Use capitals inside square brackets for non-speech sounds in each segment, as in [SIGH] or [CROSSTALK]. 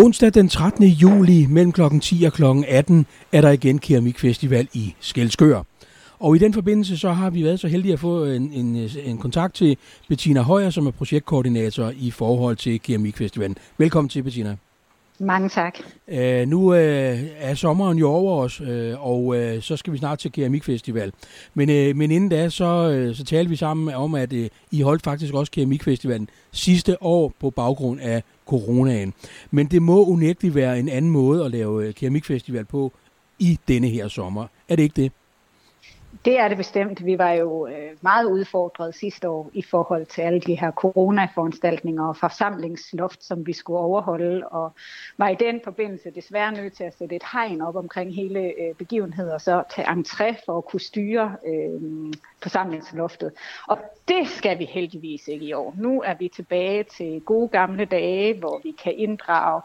Onsdag den 13. juli mellem kl. 10 og kl. 18 er der igen Keramikfestival i Skelskør. Og i den forbindelse så har vi været så heldige at få en, en, en kontakt til Bettina Højer, som er projektkoordinator i forhold til Keramikfestivalen. Velkommen til, Bettina. Mange tak. Uh, nu øh, er sommeren jo over os, øh, og øh, så skal vi snart til Keramikfestival. Men, øh, men inden da, så, øh, så talte vi sammen om, at øh, I holdt faktisk også Keramikfestivalen sidste år på baggrund af coronaen. Men det må unægteligt være en anden måde at lave øh, keramikfestival på i denne her sommer. Er det ikke det? Det er det bestemt. Vi var jo øh, meget udfordret sidste år i forhold til alle de her coronaforanstaltninger og forsamlingsloft, som vi skulle overholde, og var i den forbindelse desværre nødt til at sætte et hegn op omkring hele øh, begivenheden, og så tage entré for at kunne styre øh, forsamlingsloftet. Og det skal vi heldigvis ikke i år. Nu er vi tilbage til gode gamle dage, hvor vi kan inddrage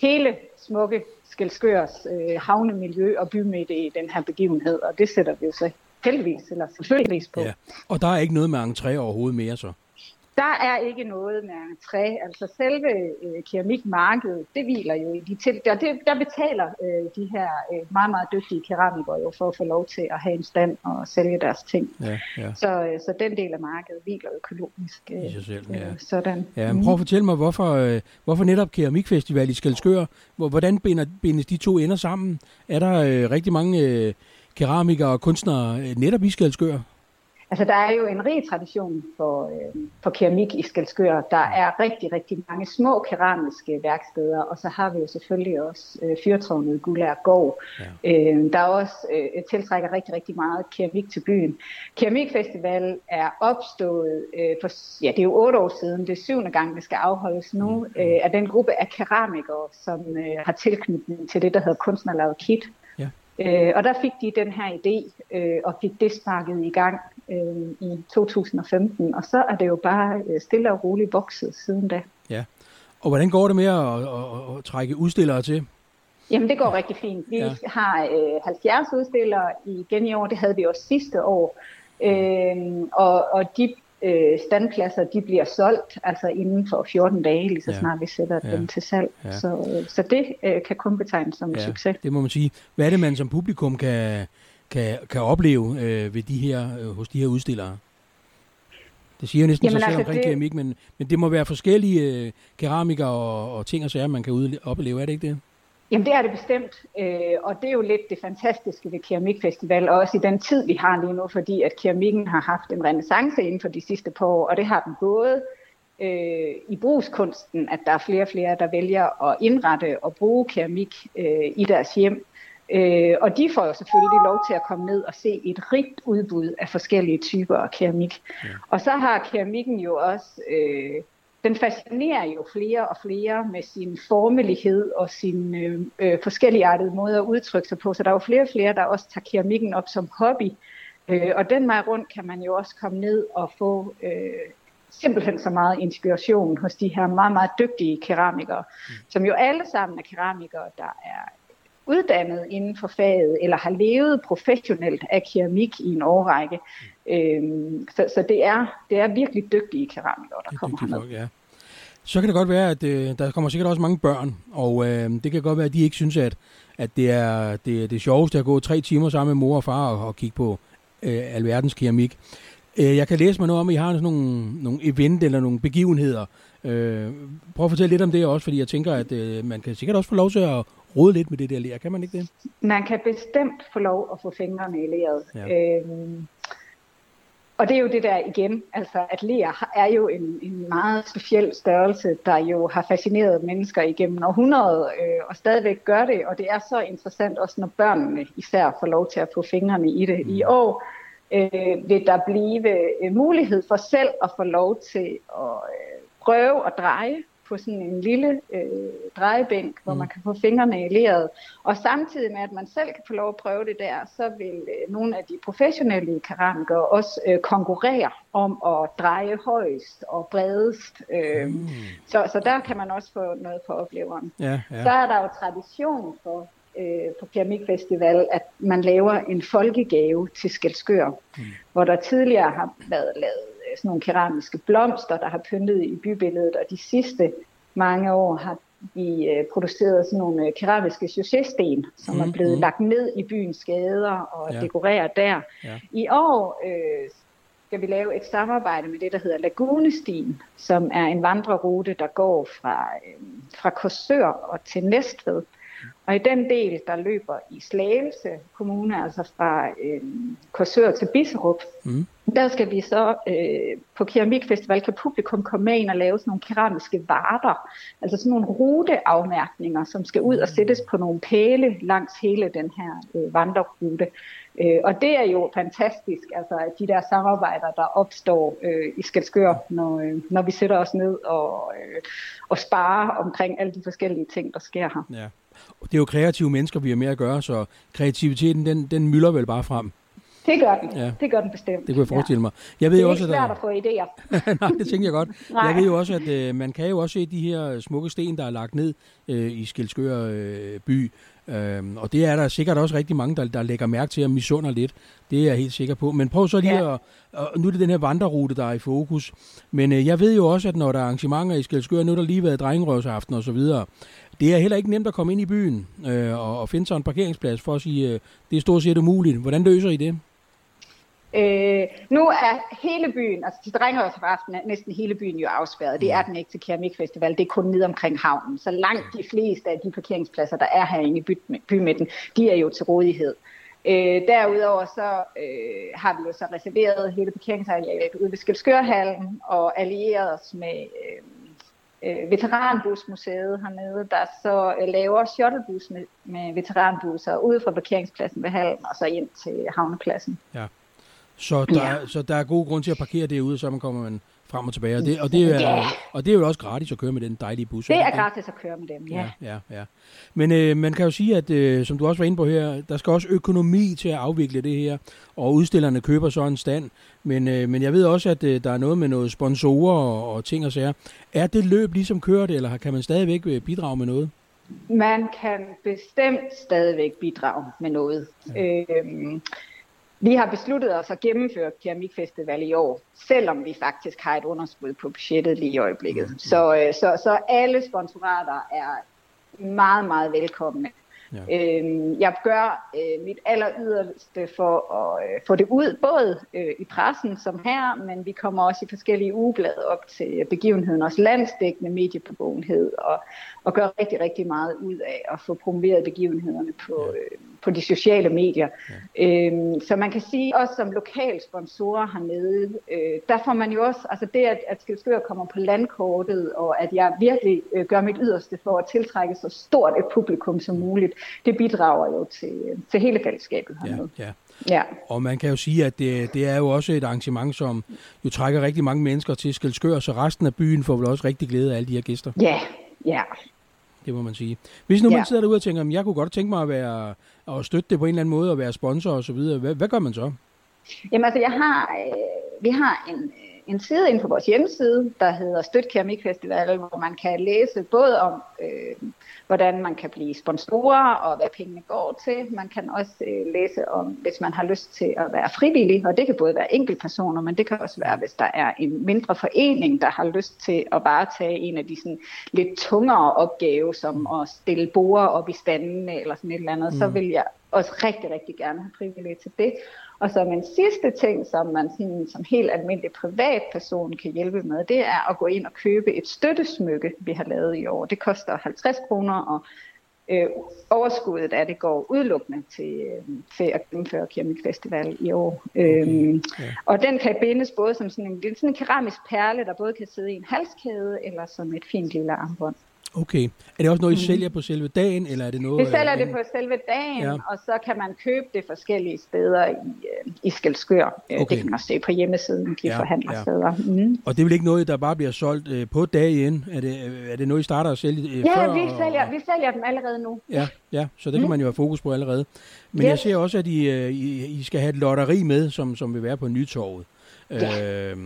hele smukke Skelskørs øh, havnemiljø og bymidte i den her begivenhed, og det sætter vi jo så heldigvis, eller selvfølgelig på. Ja. Og der er ikke noget med entré overhovedet mere så? Der er ikke noget med entré. Altså selve øh, keramikmarkedet, det hviler jo i de til. Der, det, der betaler øh, de her øh, meget, meget dygtige keramikere jo for at få lov til at have en stand og sælge deres ting. Ja, ja. Så, øh, så den del af markedet hviler økonomisk øh, I sig selv, ja. øh, sådan. Ja, men prøv at fortælle mig, hvorfor, øh, hvorfor netop Keramikfestival i Skelskør, hvordan binder, bindes de to ender sammen? Er der øh, rigtig mange... Øh, keramikere og kunstnere øh, netop i Skelskør? Altså, der er jo en rig tradition for, øh, for keramik i Skelskør. Der er rigtig, rigtig mange små keramiske værksteder, og så har vi jo selvfølgelig også øh, fyrtårnet Gullær Gård, ja. øh, der også øh, tiltrækker rigtig, rigtig meget keramik til byen. Keramikfestival er opstået øh, for, ja, det er jo otte år siden, det er syvende gang, det skal afholdes nu, mm. øh, af den gruppe af keramikere, som øh, har tilknytning til det, der hedder Kunstnerlavet Kit. Øh, og der fik de den her idé øh, og fik det sparket i gang øh, i 2015, og så er det jo bare øh, stille og roligt vokset siden da. Ja, og hvordan går det med at, at, at, at trække udstillere til? Jamen det går rigtig fint. Vi ja. har øh, 70 udstillere igen i år, det havde vi også sidste år. Øh, og, og de øh, standpladser, de bliver solgt altså inden for 14 dage, lige så ja. snart vi sætter ja. dem til salg. Ja. Så, øh, så det øh, kan kun betegnes som ja, en succes. det må man sige. Hvad er det, man som publikum kan, kan, kan opleve øh, ved de her, øh, hos de her udstillere? Det siger næsten Jamen, sig selv altså omkring det... keramik, men, men det må være forskellige øh, keramikere og, og ting og sager, man kan ud, opleve, er det ikke det? Jamen det er det bestemt, øh, og det er jo lidt det fantastiske ved Keramikfestival, og også i den tid, vi har lige nu, fordi at keramikken har haft en renaissance inden for de sidste par år, og det har den både øh, i brugskunsten, at der er flere og flere, der vælger at indrette og bruge keramik øh, i deres hjem. Øh, og de får jo selvfølgelig lov til at komme ned og se et rigt udbud af forskellige typer af keramik. Ja. Og så har keramikken jo også... Øh, den fascinerer jo flere og flere med sin formelighed og sin øh, øh, forskelligartede måde at udtrykke sig på. Så der er jo flere og flere, der også tager keramikken op som hobby. Øh, og den vej rundt kan man jo også komme ned og få øh, simpelthen så meget inspiration hos de her meget, meget dygtige keramikere, mm. som jo alle sammen er keramikere, der er uddannet inden for faget, eller har levet professionelt af keramik i en årrække. Øhm, så så det, er, det er virkelig dygtige keramikere, der kommer herned. Folk, ja. Så kan det godt være, at øh, der kommer sikkert også mange børn, og øh, det kan godt være, at de ikke synes, at, at det er det, det sjoveste at gå tre timer sammen med mor og far og, og kigge på øh, alverdens keramik. Øh, jeg kan læse mig noget om, at I har sådan nogle, nogle event eller nogle begivenheder. Øh, prøv at fortælle lidt om det også, fordi jeg tænker, at øh, man kan sikkert også få lov til at rode lidt med det der ler. Kan man ikke det? Man kan bestemt få lov at få fingrene i leret. Ja. Øhm, og det er jo det der igen, altså at ler er jo en, en meget speciel størrelse, der jo har fascineret mennesker igennem århundreder, øh, og stadigvæk gør det, og det er så interessant også, når børnene især får lov til at få fingrene i det. Mm. I år øh, vil der blive øh, mulighed for selv at få lov til at øh, prøve at dreje på sådan en lille øh, drejebænk, hvor mm. man kan få fingrene i leret. Og samtidig med, at man selv kan få lov at prøve det der, så vil øh, nogle af de professionelle keramikere også øh, konkurrere om at dreje højst og bredest. Øh, mm. så, så der kan man også få noget på opleveren. Ja, ja. Så er der jo tradition for øh, på Keramikfestival, at man laver en folkegave til Skelskør, mm. hvor der tidligere har været lavet sådan nogle keramiske blomster, der har pyntet i bybilledet, og de sidste mange år har vi øh, producerede sådan nogle øh, keramiske chaussésten, som mm, er blevet mm. lagt ned i byens gader og ja. dekoreret der. Ja. I år øh, skal vi lave et samarbejde med det, der hedder Lagunestien, som er en vandrerute, der går fra, øh, fra Korsør og til Næstved. Og i den del, der løber i Slagelse Kommune, altså fra øh, Korsør til Bisserup, mm. der skal vi så øh, på Keramikfestival, kan publikum komme ind og lave sådan nogle keramiske varter, altså sådan nogle ruteafmærkninger, som skal ud og sættes på nogle pæle langs hele den her øh, vandrerute. Øh, og det er jo fantastisk, altså at de der samarbejder, der opstår øh, i Skelskør, når, øh, når vi sætter os ned og, øh, og sparer omkring alle de forskellige ting, der sker her. Ja. Det er jo kreative mennesker, vi har med at gøre, så kreativiteten, den, den mylder vel bare frem. Det gør den. Ja. Det gør den bestemt. Det kunne jeg forestille mig. Jeg ved det er også, ikke svært at, at få idéer. [LAUGHS] Nej, det tænker jeg godt. Nej. Jeg ved jo også, at øh, man kan jo også se de her smukke sten, der er lagt ned øh, i Skilskør øh, by. Øhm, og det er der sikkert også rigtig mange, der, der lægger mærke til og misunder lidt. Det er jeg helt sikker på. Men prøv så lige ja. at... Og nu er det den her vandrerute, der er i fokus. Men øh, jeg ved jo også, at når der er arrangementer i Skelskør, nu er der lige været drengerøvsaften og så videre. Det er heller ikke nemt at komme ind i byen øh, og, og finde sig en parkeringsplads for at sige, øh, det er stort set umuligt. Hvordan løser I det? Øh, nu er hele byen, altså til Drengerøsaften er næsten hele byen jo afspærret. Det er den ikke til Keramikfestival, det er kun nede omkring havnen. Så langt de fleste af de parkeringspladser, der er herinde i by, bymidten, de er jo til rådighed. Øh, derudover så øh, har vi jo så reserveret hele parkeringsarealet ude ved Skelskørhallen og allieret os med øh, øh, Veteranbusmuseet hernede, der så øh, laver shuttlebus med, med veteranbusser ude fra parkeringspladsen ved hallen og så ind til havnepladsen. Ja. Så der, ja. så der er god grund til at parkere derude, så man kommer man frem og tilbage. Og det, og det, er, ja. og det er jo også gratis at køre med den dejlige bus. Det er gratis at køre med dem, ja. Ja, ja, ja. Men øh, man kan jo sige, at øh, som du også var inde på her, der skal også økonomi til at afvikle det her, og udstillerne køber så en stand. Men, øh, men jeg ved også, at øh, der er noget med noget sponsorer og, og ting og sager. Er det løb ligesom kørt, eller kan man stadigvæk øh, bidrage med noget? Man kan bestemt stadigvæk bidrage med noget. Ja. Øh, vi har besluttet os at gennemføre Keramikfestival i år, selvom vi faktisk har et underskud på budgettet lige i øjeblikket. Mm. Så, øh, så, så alle sponsorater er meget, meget velkomne. Ja. Øhm, jeg gør øh, mit aller yderste for at øh, få det ud, både øh, i pressen som her, men vi kommer også i forskellige ugeblade op til begivenheden, også landsdækkende mediebevågenhed, og, og gør rigtig, rigtig meget ud af at få promoveret begivenhederne på, ja. øh, på de sociale medier. Ja. Øhm, så man kan sige, også som lokal sponsorer hernede, øh, der får man jo også, altså det at, at Skilskør kommer på landkortet, og at jeg virkelig øh, gør mit yderste for at tiltrække så stort et publikum som muligt, det bidrager jo til, til hele fællesskabet hernede. Ja, ja. Ja. Og man kan jo sige, at det, det er jo også et arrangement, som jo trækker rigtig mange mennesker til Skelskør, så resten af byen får vel også rigtig glæde af alle de her gæster. Ja, ja. Det må man sige. Hvis nu ja. man sidder derude og tænker, at jeg kunne godt tænke mig at, være, at støtte det på en eller anden måde, og være sponsor og så videre, hvad, hvad gør man så? Jamen altså, jeg har, øh, vi har en, en side inde på vores hjemmeside, der hedder Støt Keramik Festival, hvor man kan læse både om, øh, hvordan man kan blive sponsorer og hvad pengene går til. Man kan også øh, læse om, hvis man har lyst til at være frivillig, og det kan både være enkeltpersoner, men det kan også være, hvis der er en mindre forening, der har lyst til at bare tage en af de sådan, lidt tungere opgave, som at stille borer op i standene eller sådan et eller andet, mm. så vil jeg også rigtig, rigtig gerne have frivillige til det. Og som en sidste ting, som man sådan, som helt almindelig privatperson kan hjælpe med, det er at gå ind og købe et støttesmykke, vi har lavet i år. Det koster 50 kroner, og øh, overskuddet af det går udelukkende til, øh, til at gennemføre Keramik Festival i år. Øhm, ja. Og den kan bindes både som sådan en, det er sådan en keramisk perle, der både kan sidde i en halskæde, eller som et fint lille armbånd. Okay. Er det også noget, I mm. sælger på selve dagen, eller er det noget... Vi sælger øh, det på selve dagen, ja. og så kan man købe det forskellige steder i, øh, i Skelskør. Øh, okay. Det kan man også se på hjemmesiden, de ja, forhandlersteder. Ja. Mm. Og det er vel ikke noget, der bare bliver solgt øh, på dagen? Er det, er det noget, I starter at sælge øh, ja, før? vi sælger, og... vi sælger dem allerede nu. Ja, ja så det kan mm. man jo have fokus på allerede. Men yes. jeg ser også, at I, I, I skal have et lotteri med, som, som vil være på Nytorvet ja. øh,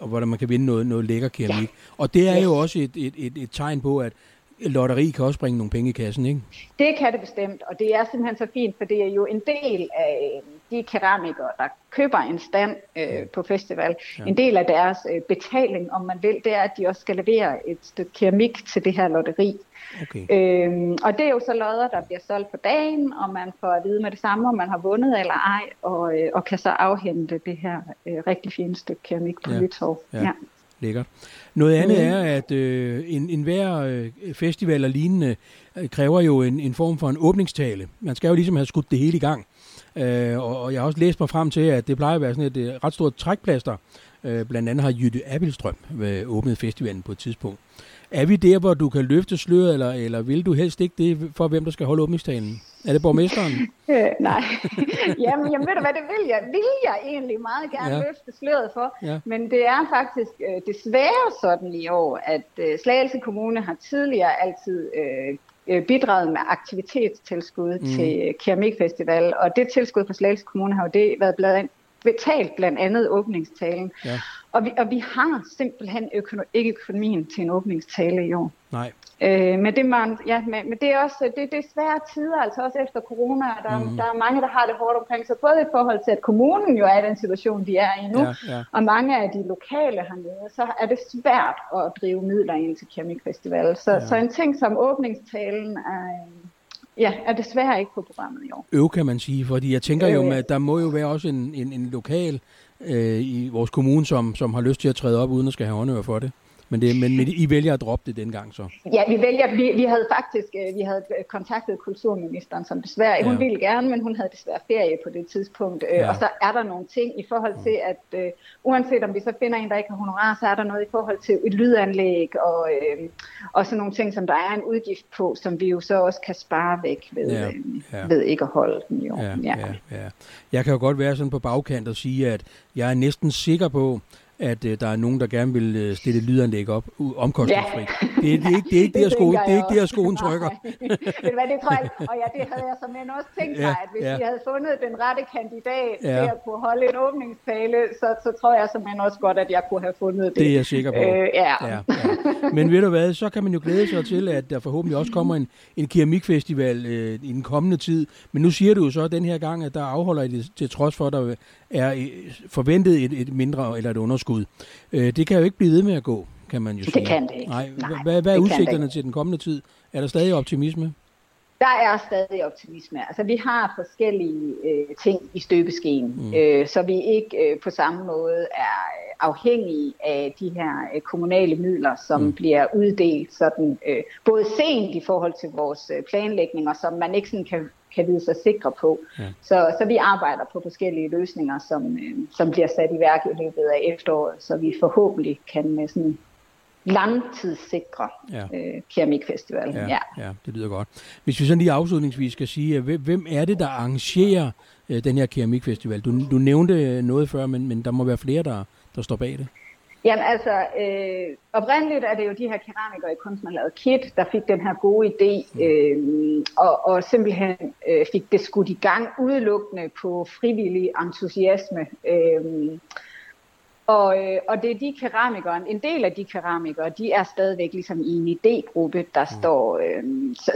og hvor man kan vinde noget, noget lækker keramik. Ja. Og det er ja. jo også et, et, et, et tegn på, at lotteri kan også bringe nogle penge i kassen, ikke? Det kan det bestemt, og det er simpelthen så fint, for det er jo en del af, de keramikere, der køber en stand øh, på festival, ja. en del af deres øh, betaling, om man vil, det er, at de også skal levere et stykke keramik til det her lotteri. Okay. Øhm, og det er jo så lodder, der bliver solgt på dagen, og man får at vide med det samme, om man har vundet eller ej, og, øh, og kan så afhente det her øh, rigtig fine stykke keramik på ja. Lytorv. Ja. ja. Lækkert. Noget andet mm. er, at øh, en, en hver øh, festival og lignende øh, kræver jo en, en form for en åbningstale. Man skal jo ligesom have skudt det hele i gang. Øh, og, og jeg har også læst mig frem til, at det plejer at være sådan et, et øh, ret stort trækplaster. Øh, blandt andet har Jytte Appelstrøm øh, åbnet festivalen på et tidspunkt. Er vi der, hvor du kan løfte sløret, eller, eller vil du helst ikke det for, hvem der skal holde åbningstalen? Er det borgmesteren? [LAUGHS] øh, nej. [LAUGHS] jamen, jamen, ved du hvad, det vil jeg, vil jeg egentlig meget gerne ja. løfte sløret for. Ja. Men det er faktisk øh, desværre sådan i år, at øh, Slagelse Kommune har tidligere altid øh bidraget med aktivitetstilskud mm. til Keramikfestival, og det tilskud fra Slagelse Kommune har jo det været betalt blandt andet åbningstalen. Ja. Og vi, og vi har simpelthen økono- ikke økonomien til en åbningstale i år. Nej. Øh, men, det man, ja, men, men det er også det, det er svære tider, altså også efter corona. Der, mm. der er mange, der har det hårdt omkring sig, både i forhold til, at kommunen jo er i den situation, de er i nu, ja, ja. og mange af de lokale hernede, så er det svært at drive midler ind til Keramikfestival. Så, ja. så en ting som åbningstalen er, Ja, er desværre ikke på programmet i år. Øv, kan man sige, fordi jeg tænker jo, øh. at der må jo være også en, en, en lokal øh, i vores kommune, som, som har lyst til at træde op, uden at skal have håndører for det. Men, det, men, men I vælger at droppe det dengang så? Ja, vi vælger, vi, vi havde faktisk øh, vi havde kontaktet kulturministeren, som desværre, ja. hun ville gerne, men hun havde desværre ferie på det tidspunkt. Øh, ja. Og så er der nogle ting i forhold til, at uh, uanset om vi så finder en, der ikke har honorar, så er der noget i forhold til et lydanlæg og, uh, og sådan nogle ting, som der er en udgift på, som vi jo så også kan spare væk ved, ja. Ja. ved ikke at holde den. Jo. Ja, ja. Ja, ja. Jeg kan jo godt være sådan på bagkant og sige, at jeg er næsten sikker på, at øh, der er nogen, der gerne vil øh, stille lydanlæg op omkostningsfrit. Ja. [LAUGHS] Det, er, det, er ikke, det er ikke det, sko, det, er ikke det, skoen trykker. [LAUGHS] Du hvad, det tror jeg, og ja, det havde jeg som også tænkt mig, at hvis ja. vi havde fundet den rette kandidat ja. til at kunne holde en åbningstale, så, så tror jeg som også godt, at jeg kunne have fundet det. Det er jeg sikker på. Øh, ja. Ja, ja. Men ved du hvad, så kan man jo glæde sig til, at der forhåbentlig også kommer en, en keramikfestival øh, i den kommende tid. Men nu siger du jo så den her gang, at der afholder I det til trods for, at der er øh, forventet et, et mindre eller et underskud. Øh, det kan jo ikke blive ved med at gå, kan man jo sige. Det kan det ikke. Nej. Nej hvad, hvad er udsigterne til den kommende tid? Er der stadig optimisme? Der er stadig optimisme. Altså, vi har forskellige øh, ting i støbeskeen, mm. øh, så vi ikke øh, på samme måde er afhængige af de her øh, kommunale midler, som mm. bliver uddelt sådan, øh, både sent i forhold til vores øh, planlægning, og som man ikke sådan kan kan vide sig sikre på. Ja. Så, så vi arbejder på forskellige løsninger, som, øh, som bliver sat i værk i løbet af efteråret, så vi forhåbentlig kan øh, sådan langtidssikre ja. øh, keramikfestival. Ja, ja. ja, det lyder godt. Hvis vi sådan lige afslutningsvis skal sige, hvem er det, der arrangerer øh, den her keramikfestival? Du, du nævnte noget før, men, men der må være flere, der, der står bag det. Jamen altså, øh, oprindeligt er det jo de her keramikere i kunstnerlaget KIT, der fik den her gode idé, øh, og, og simpelthen øh, fik det skudt i gang udelukkende på frivillig entusiasme. Øh, og, øh, og det er de keramikere, en del af de keramikere, de er stadigvæk ligesom i en idégruppe, der mm. står, øh,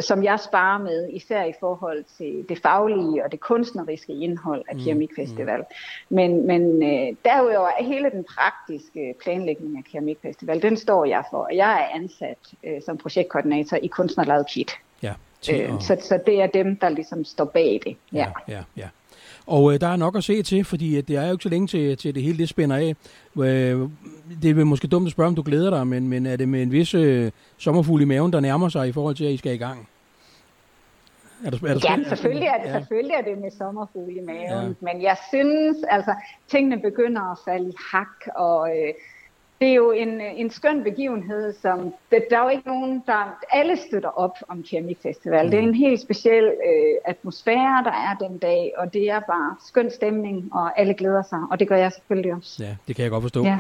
som jeg sparer med, især i forhold til det faglige og det kunstneriske indhold af mm. Keramikfestival. Mm. Men, men øh, derudover er hele den praktiske planlægning af Keramikfestival, den står jeg for. Jeg er ansat øh, som projektkoordinator i Kunstnerlaget KIT. Ja, øh, så, så det er dem, der ligesom står bag det. Ja, ja, ja. ja. Og øh, der er nok at se til, fordi øh, det er jo ikke så længe til, til det hele det spænder af. Øh, det er måske dumt at spørge, om du glæder dig, men, men er det med en vis øh, sommerfugl i maven, der nærmer sig i forhold til, at I skal i gang? Er der, er der ja, selvfølgelig er, det, ja. selvfølgelig er det med sommerfugl i maven, ja. men jeg synes, altså, tingene begynder at falde i hak, og øh, det er jo en, en skøn begivenhed, som det, der er jo ikke nogen, der alle støtter op om Keramikfestival. Mm. Det er en helt speciel øh, atmosfære, der er den dag, og det er bare skøn stemning, og alle glæder sig, og det gør jeg selvfølgelig også. Ja, det kan jeg godt forstå. Ja.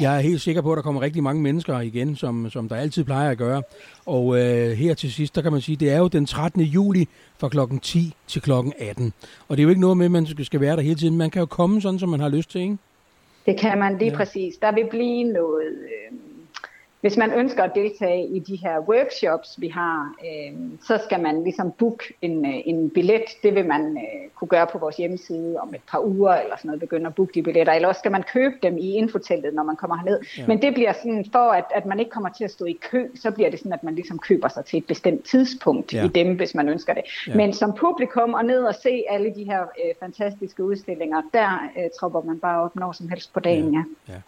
Jeg er helt sikker på, at der kommer rigtig mange mennesker igen, som, som der altid plejer at gøre. Og øh, her til sidst, der kan man sige, det er jo den 13. juli fra klokken 10 til klokken 18. Og det er jo ikke noget med, at man skal være der hele tiden. Man kan jo komme sådan, som man har lyst til, ikke? Det kan man lige ja. præcis. Der vil blive noget, øh, hvis man ønsker at deltage i de her workshops, vi har, øh, så skal man ligesom booke en, øh, en billet. Det vil man øh, kunne gøre på vores hjemmeside om et par uger, eller sådan noget, begynde at booke de billetter. Eller også skal man købe dem i infoteltet, når man kommer herned. Ja. Men det bliver sådan, for at, at man ikke kommer til at stå i kø, så bliver det sådan, at man ligesom køber sig til et bestemt tidspunkt ja. i dem, hvis man ønsker det. Ja. Men som publikum og ned og se alle de her øh, fantastiske udstillinger, der øh, tropper man bare op når som helst på dagen, ja. ja.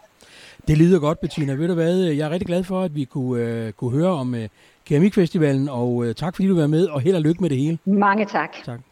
Det lyder godt, Bettina. Ved du hvad, jeg er rigtig glad for, at vi kunne, uh, kunne høre om uh, Keramikfestivalen, og uh, tak fordi du var med, og held og lykke med det hele. Mange tak. tak.